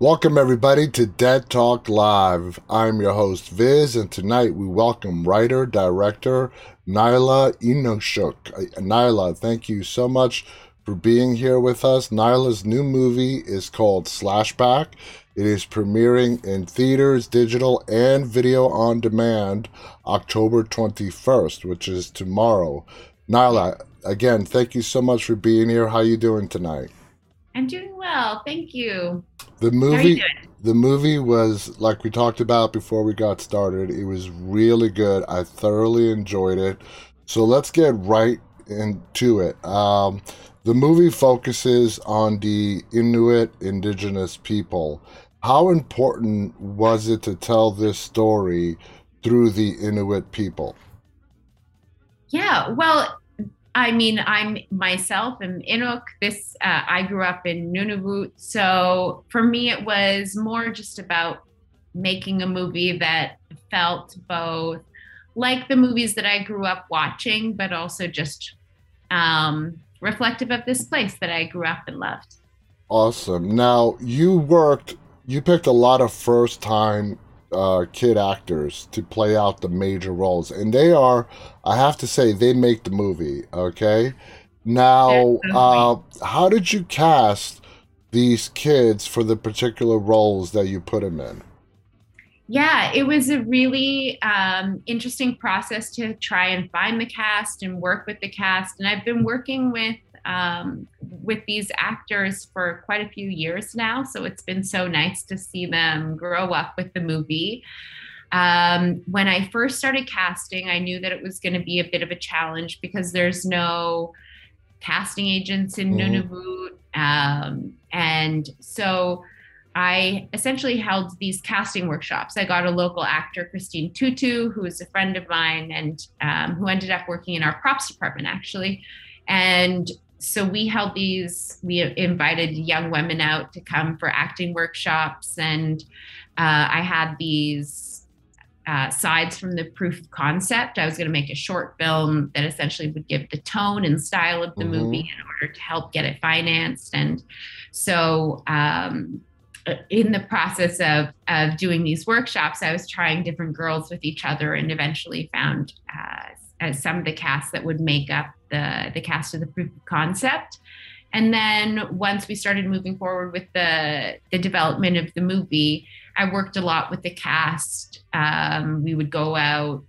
Welcome, everybody, to Dead Talk Live. I'm your host, Viz, and tonight we welcome writer director Nyla Innuksuk. Uh, Nyla, thank you so much for being here with us. Nyla's new movie is called Slashback. It is premiering in theaters, digital, and video on demand October 21st, which is tomorrow. Nyla, again, thank you so much for being here. How are you doing tonight? I'm doing well. Thank you. The movie the movie was like we talked about before we got started. It was really good. I thoroughly enjoyed it. So let's get right into it. Um, the movie focuses on the Inuit indigenous people. How important was it to tell this story through the Inuit people? Yeah, well, I mean, I'm myself am Inuk. This uh, I grew up in Nunavut, so for me it was more just about making a movie that felt both like the movies that I grew up watching, but also just um, reflective of this place that I grew up and loved. Awesome. Now you worked. You picked a lot of first time uh, kid actors to play out the major roles, and they are, I have to say, they make the movie. Okay, now, uh, how did you cast these kids for the particular roles that you put them in? Yeah, it was a really um, interesting process to try and find the cast and work with the cast. And I've been working with um, with these actors for quite a few years now. So it's been so nice to see them grow up with the movie. Um, when I first started casting, I knew that it was going to be a bit of a challenge because there's no casting agents in mm-hmm. Nunavut. Um, and so I essentially held these casting workshops. I got a local actor, Christine Tutu, who is a friend of mine and um, who ended up working in our props department actually. And so we held these we invited young women out to come for acting workshops and uh, i had these uh, sides from the proof of concept i was going to make a short film that essentially would give the tone and style of the mm-hmm. movie in order to help get it financed and so um, in the process of, of doing these workshops i was trying different girls with each other and eventually found uh, as some of the cast that would make up the the cast of the proof of concept. And then once we started moving forward with the the development of the movie, I worked a lot with the cast. Um, we would go out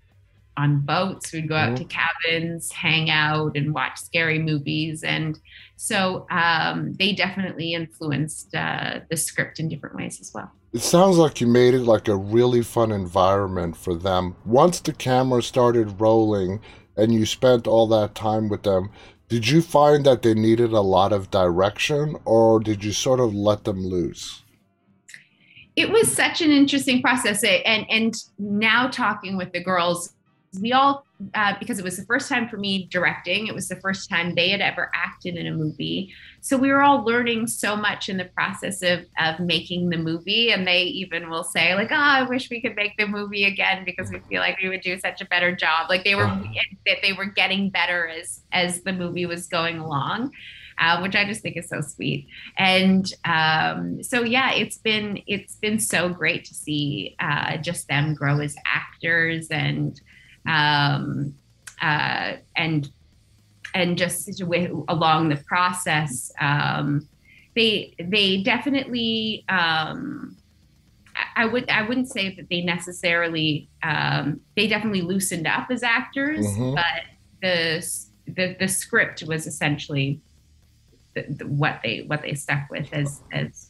on boats, we'd go out to mm-hmm. cabins, hang out, and watch scary movies. And so um, they definitely influenced uh, the script in different ways as well. It sounds like you made it like a really fun environment for them. Once the camera started rolling and you spent all that time with them, did you find that they needed a lot of direction or did you sort of let them loose? It was such an interesting process. And, and now talking with the girls, we all uh, because it was the first time for me directing it was the first time they had ever acted in a movie. So we were all learning so much in the process of, of making the movie. And they even will say like oh i wish we could make the movie again because we feel like we would do such a better job. Like they were that they were getting better as as the movie was going along uh, which I just think is so sweet. And um, so yeah, it's been it's been so great to see uh, just them grow as actors and um, uh, and and just with, along the process, um, they they definitely. Um, I would I wouldn't say that they necessarily um, they definitely loosened up as actors, mm-hmm. but the, the the script was essentially the, the, what they what they stuck with as as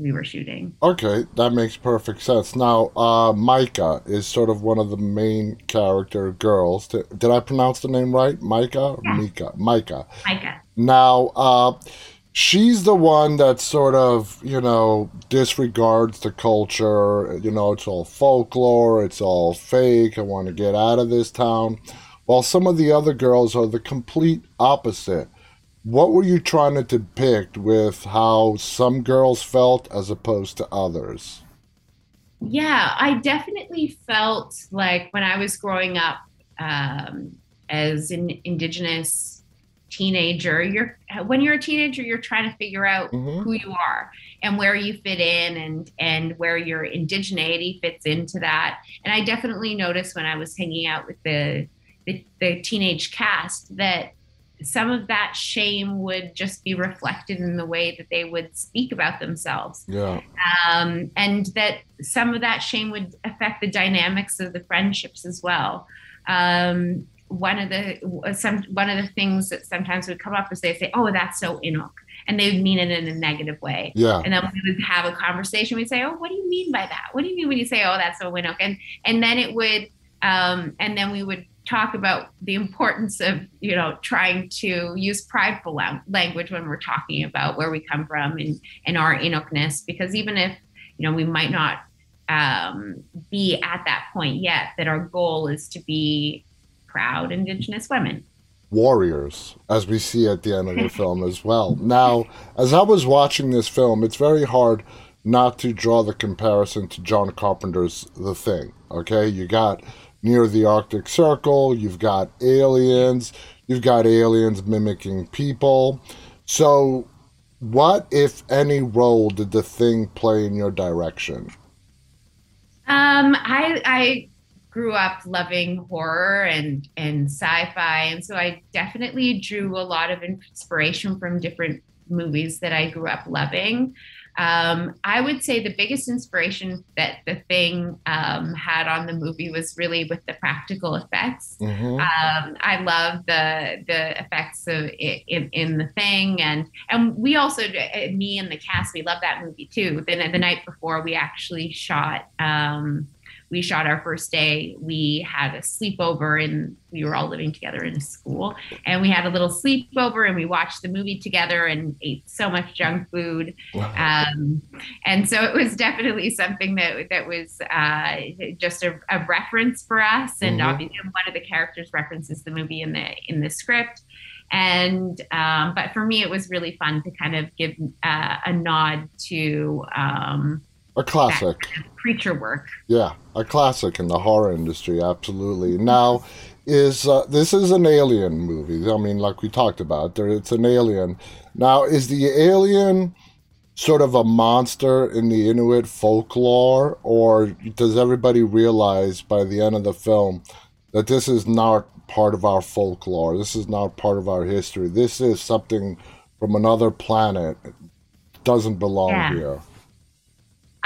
we were shooting. Okay, that makes perfect sense. Now, uh, Micah is sort of one of the main character girls. Did, I pronounce the name right? Micah? Yeah. Mika? Micah. Micah. Now, uh, she's the one that sort of, you know, disregards the culture. You know, it's all folklore, it's all fake. I want to get out of this town. While some of the other girls are the complete opposite what were you trying to depict with how some girls felt as opposed to others? Yeah, I definitely felt like when I was growing up um, as an indigenous teenager you're when you're a teenager you're trying to figure out mm-hmm. who you are and where you fit in and and where your indigeneity fits into that and i definitely noticed when i was hanging out with the the, the teenage cast that some of that shame would just be reflected in the way that they would speak about themselves. Yeah. Um, and that some of that shame would affect the dynamics of the friendships as well. Um, one of the some one of the things that sometimes would come up is they say, "Oh, that's so Inuk," and they would mean it in a negative way. Yeah. And then we would have a conversation. We'd say, "Oh, what do you mean by that? What do you mean when you say, oh, that's so Inuk?" And and then it would, um, and then we would talk about the importance of you know trying to use prideful language when we're talking about where we come from and and our Inukness, because even if you know we might not um, be at that point yet, that our goal is to be proud Indigenous women. Warriors, as we see at the end of the film as well. Now, as I was watching this film, it's very hard not to draw the comparison to John Carpenter's The Thing. Okay, you got near the Arctic Circle, you've got aliens, you've got aliens mimicking people. So, what, if any, role did the thing play in your direction? Um, I, I grew up loving horror and and sci-fi and so I definitely drew a lot of inspiration from different movies that I grew up loving. Um, I would say the biggest inspiration that the thing um, had on the movie was really with the practical effects. Mm-hmm. Um, I love the the effects of it, in, in the thing, and and we also, me and the cast, we love that movie too. Then the night before, we actually shot um, we shot our first day. We had a sleepover and we were all living together in a school. And we had a little sleepover and we watched the movie together and ate so much junk food. Wow. Um, and so it was definitely something that that was uh, just a, a, reference for us. And mm-hmm. obviously one of the characters references the movie in the in the script and um, but for me it was really fun to kind of give uh, a nod to um, a classic creature work. Yeah, a classic in the horror industry, absolutely. Now, is uh, this is an alien movie? I mean, like we talked about, there it's an alien. Now, is the alien sort of a monster in the Inuit folklore, or does everybody realize by the end of the film that this is not part of our folklore? This is not part of our history. This is something from another planet. It doesn't belong yeah. here.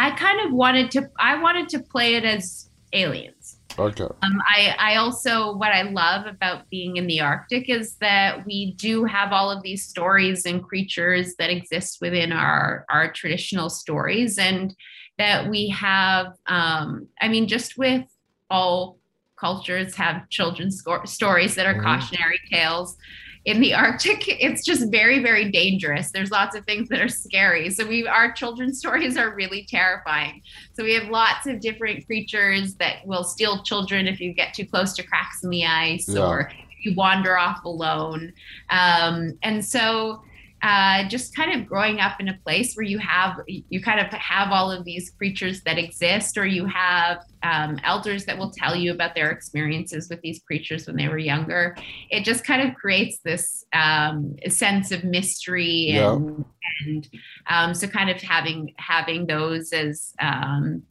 I kind of wanted to I wanted to play it as aliens. Okay. Um, I, I also what I love about being in the Arctic is that we do have all of these stories and creatures that exist within our our traditional stories, and that we have. Um, I mean, just with all cultures have children's stories that are mm-hmm. cautionary tales in the Arctic, it's just very, very dangerous. There's lots of things that are scary. So we our children's stories are really terrifying. So we have lots of different creatures that will steal children if you get too close to cracks in the ice yeah. or you wander off alone. Um, and so uh, just kind of growing up in a place where you have you kind of have all of these creatures that exist or you have um, elders that will tell you about their experiences with these creatures when they were younger it just kind of creates this um, sense of mystery and, yeah. and um, so kind of having having those as um,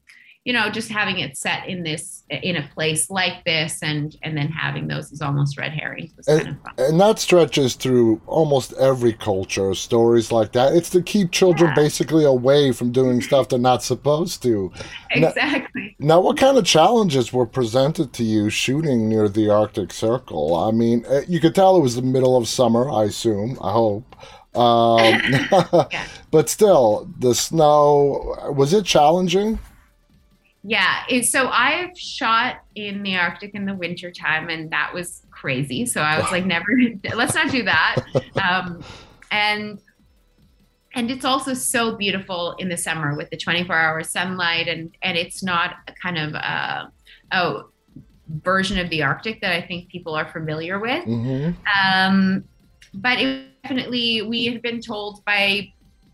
you know, just having it set in this in a place like this, and and then having those as almost red herrings was and, kind of fun. And that stretches through almost every culture. Stories like that. It's to keep children yeah. basically away from doing stuff they're not supposed to. Exactly. Now, now, what kind of challenges were presented to you shooting near the Arctic Circle? I mean, eh, you could tell it was the middle of summer. I assume. I hope. Um, yeah. but still, the snow was it challenging? Yeah. so I've shot in the Arctic in the winter time, and that was crazy. So I was like, never, let's not do that. Um, and and it's also so beautiful in the summer with the 24 hour sunlight and and it's not a kind of a, a version of the arctic that i think people are familiar with mm-hmm. um, but it definitely we have been told by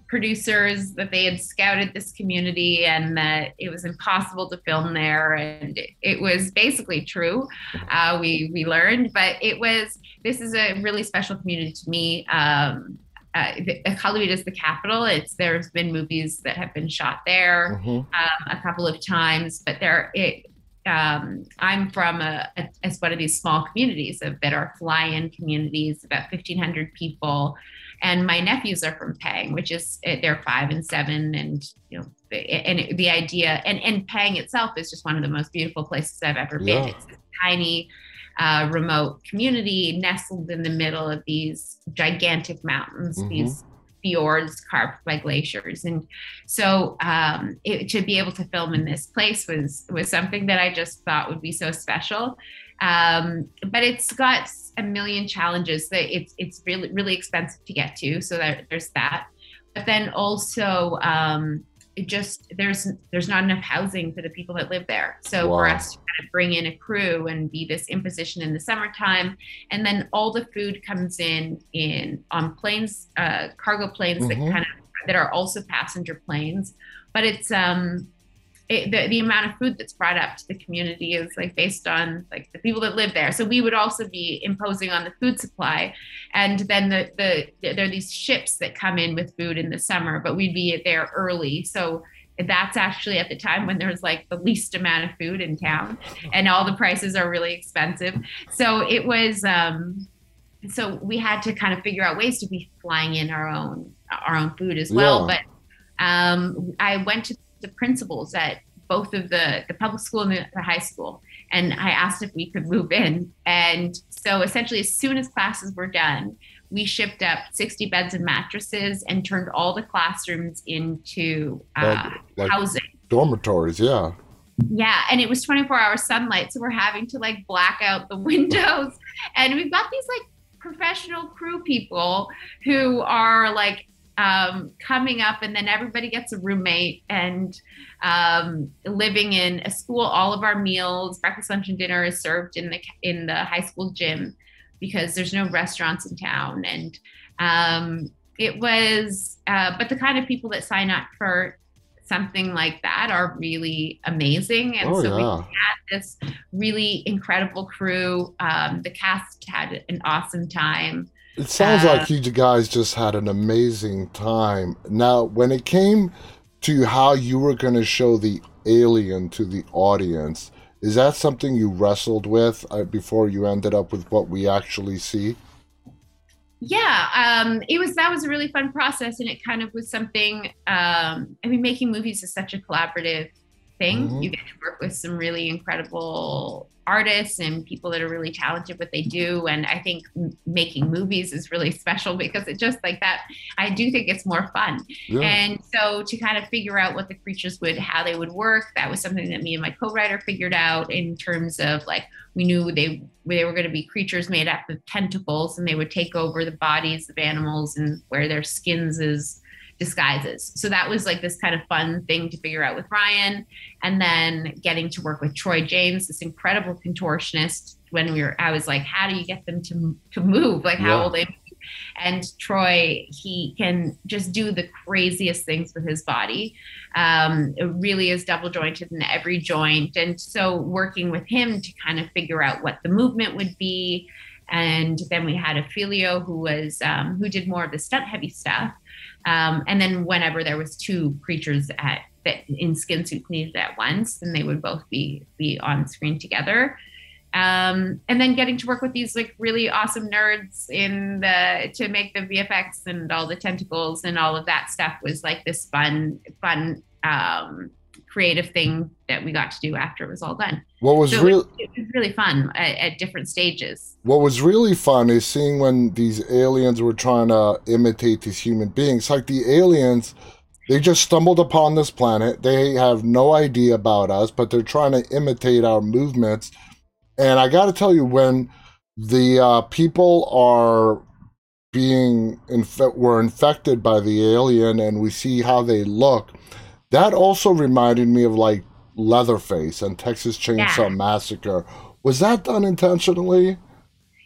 producers that they had scouted this community and that it was impossible to film there and it, was basically true uh, we we learned but it was this is a really special community to me um, uh, Iqaluit is the capital. It's there's been movies that have been shot there mm-hmm. um, a couple of times, but there it. Um, I'm from a, a, as one of these small communities of, that are fly-in communities, about 1,500 people, and my nephews are from Pang, which is eh, they're five and seven, and you know, and the idea and and Pang itself is just one of the most beautiful places I've ever been. Yeah. It's tiny uh, remote community nestled in the middle of these gigantic mountains, mm-hmm. these fjords carved by glaciers. And so um, it, to be able to film in this place was was something that I just thought would be so special. Um, but it's got a million challenges that it's it's really really expensive to get to. So that, there's that. But then also um, it just there's there's not enough housing for the people that live there. So wow. for us to kind of bring in a crew and be this imposition in the summertime, and then all the food comes in in on planes, uh, cargo planes mm-hmm. that kind of that are also passenger planes, but it's um it, the, the amount of food that's brought up to the community is like based on like the people that live there. So we would also be imposing on the food supply. And then the, the there are these ships that come in with food in the summer but we'd be there early. So that's actually at the time when there's like the least amount of food in town and all the prices are really expensive. So it was um so we had to kind of figure out ways to be flying in our own our own food as well. Yeah. but um i went to the principals at both of the, the public school and the, the, high school. And I asked if we could move in. And so essentially, as soon as classes were done, we shipped up 60 beds and mattresses and turned all the classrooms into uh, like, like housing. Dormitories, yeah. Yeah, and it was 24 hour sunlight. So we're having to like black out the windows. and we've got these like professional crew people who are like um, coming up, and then everybody gets a roommate and um, living in a school. All of our meals, breakfast, lunch, and dinner, is served in the in the high school gym because there's no restaurants in town, and um, it was. Uh, but the kind of people that sign up for something like that are really amazing. And oh, so yeah. we had this really incredible crew. Um, the cast had an awesome time. It sounds uh, like you guys just had an amazing time. Now, when it came to how you were going to show the alien to the audience, is that something you wrestled with uh, before you ended up with what we actually see? Yeah, um, it was that was a really fun process, and it kind of was something. Um, I mean, making movies is such a collaborative thing. Mm-hmm. You get to work with some really incredible artists and people that are really talented what they do and i think making movies is really special because it just like that i do think it's more fun yeah. and so to kind of figure out what the creatures would how they would work that was something that me and my co-writer figured out in terms of like we knew they they were going to be creatures made up of tentacles and they would take over the bodies of animals and wear their skins as disguises. So that was like this kind of fun thing to figure out with Ryan. And then getting to work with Troy James, this incredible contortionist. When we were, I was like, how do you get them to to move? Like, how yeah. will they? Move? And Troy, he can just do the craziest things with his body. Um, it really is double jointed in every joint. And so working with him to kind of figure out what the movement would be. And then we had Ophelio, who was um, who did more of the stunt heavy stuff. Um, and then whenever there was two creatures at that in skin suits needed at once, then they would both be be on screen together. Um, and then getting to work with these like really awesome nerds in the to make the VFX and all the tentacles and all of that stuff was like this fun fun um, creative thing that we got to do after it was all done. What was so really it was really fun at, at, different stages. What was really fun is seeing when these aliens were trying to imitate these human beings. Like the aliens, they just stumbled upon this planet. They have no idea about us, but they're trying to imitate our movements. And I got to tell you, when the uh, people are being inf- were infected by the alien, and we see how they look that also reminded me of like Leatherface and Texas Chainsaw yeah. Massacre. Was that done intentionally?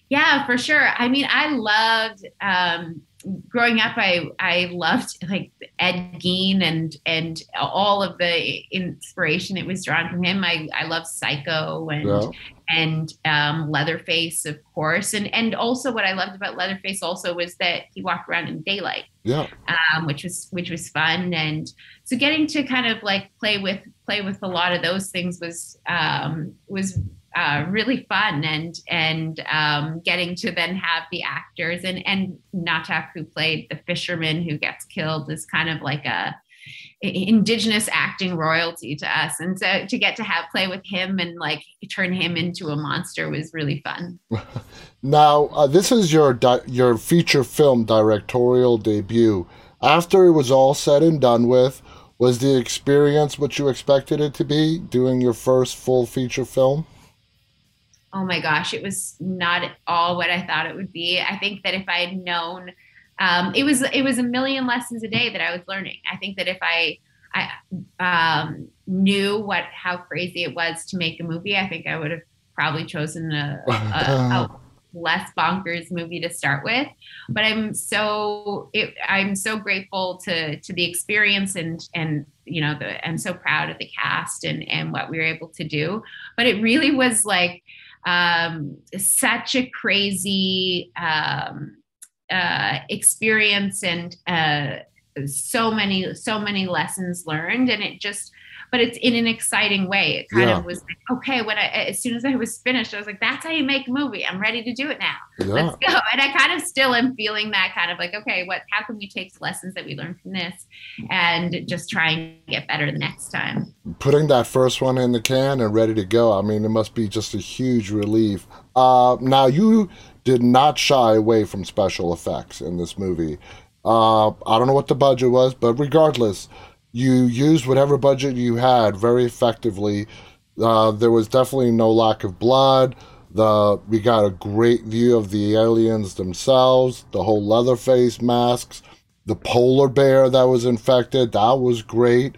Yeah, for sure. I mean, I loved um, growing up. I I loved like Ed Gein and and all of the inspiration that was drawn from him. I I love Psycho and yeah. And um, Leatherface, of course, and and also what I loved about Leatherface also was that he walked around in daylight. Yeah, um, which was which was fun, and so getting to kind of like play with play with a lot of those things was um, was uh, really fun. And and um, getting to then have the actors and and Natak who played the fisherman who gets killed is kind of like a indigenous acting royalty to us. And so to get to have play with him and like turn him into a monster was really fun. Now uh, this is your di- your feature film directorial debut. After it was all said and done with was the experience what you expected it to be doing your first full feature film? Oh my gosh, it was not at all what I thought it would be. I think that if I had known, um, it was it was a million lessons a day that I was learning. I think that if I I um, knew what how crazy it was to make a movie, I think I would have probably chosen a, a, a less bonkers movie to start with. But I'm so it, I'm so grateful to to the experience and and you know the, I'm so proud of the cast and and what we were able to do. But it really was like um, such a crazy um, uh, experience and uh, so many so many lessons learned. And it just but it's in an exciting way. It kind yeah. of was like, okay, when I, as soon as I was finished, I was like, that's how you make a movie. I'm ready to do it now. Yeah. Let's go. And I kind of still am feeling that kind of like, okay, what, how can we take lessons that we learned from this and just try and get better the next time? Putting that first one in the can and ready to go. I mean, it must be just a huge relief. Uh, now you did not shy away from special effects in this movie. Uh, I don't know what the budget was, but regardless, you used whatever budget you had very effectively. Uh, there was definitely no lack of blood. The we got a great view of the aliens themselves, the whole Leatherface masks, the polar bear that was infected. That was great.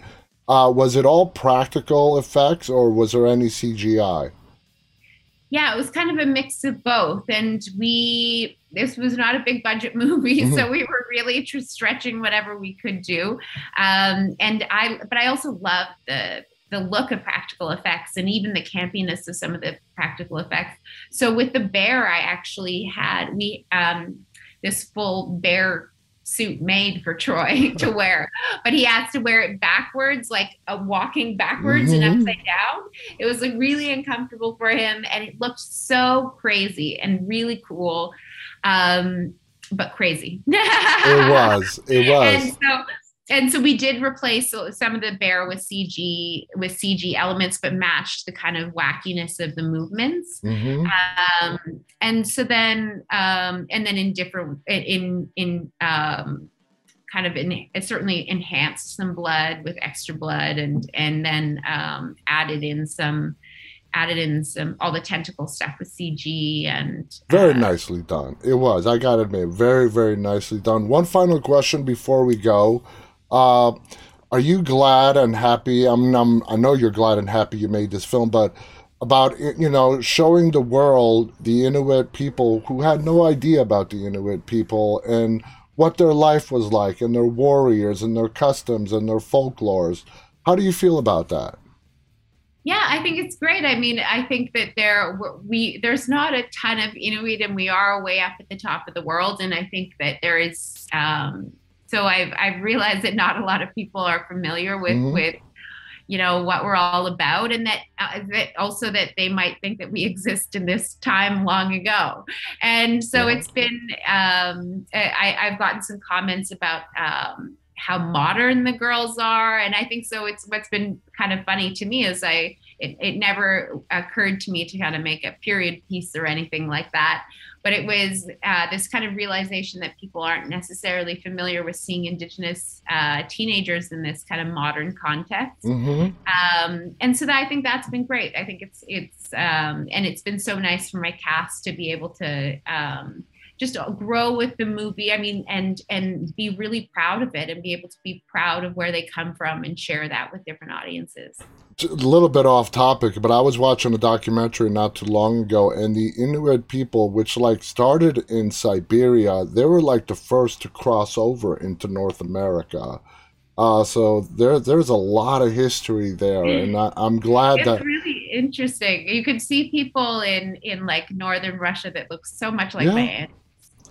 Uh, was it all practical effects, or was there any CGI? Yeah, it was kind of a mix of both. And we, this was not a big budget movie, mm-hmm. so we were really tr- stretching whatever we could do. Um, and I, but I also love the the look of practical effects and even the campiness of some of the practical effects. So with the bear, I actually had we um, this full bear suit made for Troy to wear, but he has to wear it backwards, like a walking backwards mm-hmm. and upside down. It was like really uncomfortable for him, and it looked so crazy and really cool, um, but crazy. it was. It was. And so and so we did replace some of the bear with CG with CG elements, but matched the kind of wackiness of the movements. Mm-hmm. Um, and so then, um, and then in different in in um, kind of in, it certainly enhanced some blood with extra blood, and and then um, added in some added in some all the tentacle stuff with CG and very uh, nicely done. It was. I got to admit, very very nicely done. One final question before we go. Uh, are you glad and happy? I mean, I'm, I know you're glad and happy you made this film, but about you know showing the world the Inuit people who had no idea about the Inuit people and what their life was like and their warriors and their customs and their folklores. How do you feel about that? Yeah, I think it's great. I mean, I think that there we there's not a ton of Inuit, and we are way up at the top of the world. And I think that there is um, so I've I've realized that not a lot of people are familiar with mm-hmm. with you know what we're all about and that, uh, that also that they might think that we exist in this time long ago. And so it's been um, I, i've gotten some comments about um, how modern the girls are. And i think so it's what's been kind of funny to me is i it, it never occurred to me to kind of make a period piece or anything like that but it was uh, this kind of realization that people aren't necessarily familiar with seeing indigenous uh, teenagers in this kind of modern context mm-hmm. um, and so that, i think that's been great i think it's it's um, and it's been so nice for my cast to be able to um, just grow with the movie. I mean, and and be really proud of it and be able to be proud of where they come from and share that with different audiences. A little bit off topic, but I was watching a documentary not too long ago, and the Inuit people, which like started in Siberia, they were like the first to cross over into North America. Uh, so there, there's a lot of history there, and I, am glad it's that. really interesting. You could see people in in like northern Russia that look so much like yeah. my aunt.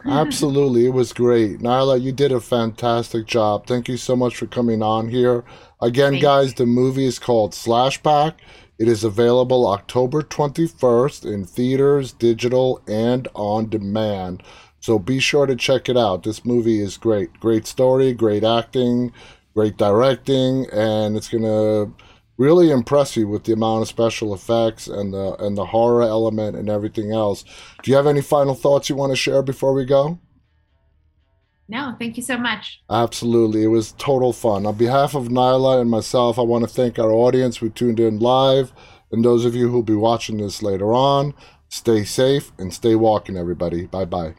Absolutely, it was great, Nyla. You did a fantastic job. Thank you so much for coming on here. Again, Thank guys, the movie is called Slashback. It is available October 21st in theaters, digital, and on demand. So be sure to check it out. This movie is great. Great story, great acting, great directing, and it's going to really impress you with the amount of special effects and the and the horror element and everything else. Do you have any final thoughts you want to share before we go? No, thank you so much. Absolutely. It was total fun. On behalf of Nyla and myself, I want to thank our audience who tuned in live and those of you who'll be watching this later on. Stay safe and stay walking, everybody. Bye bye.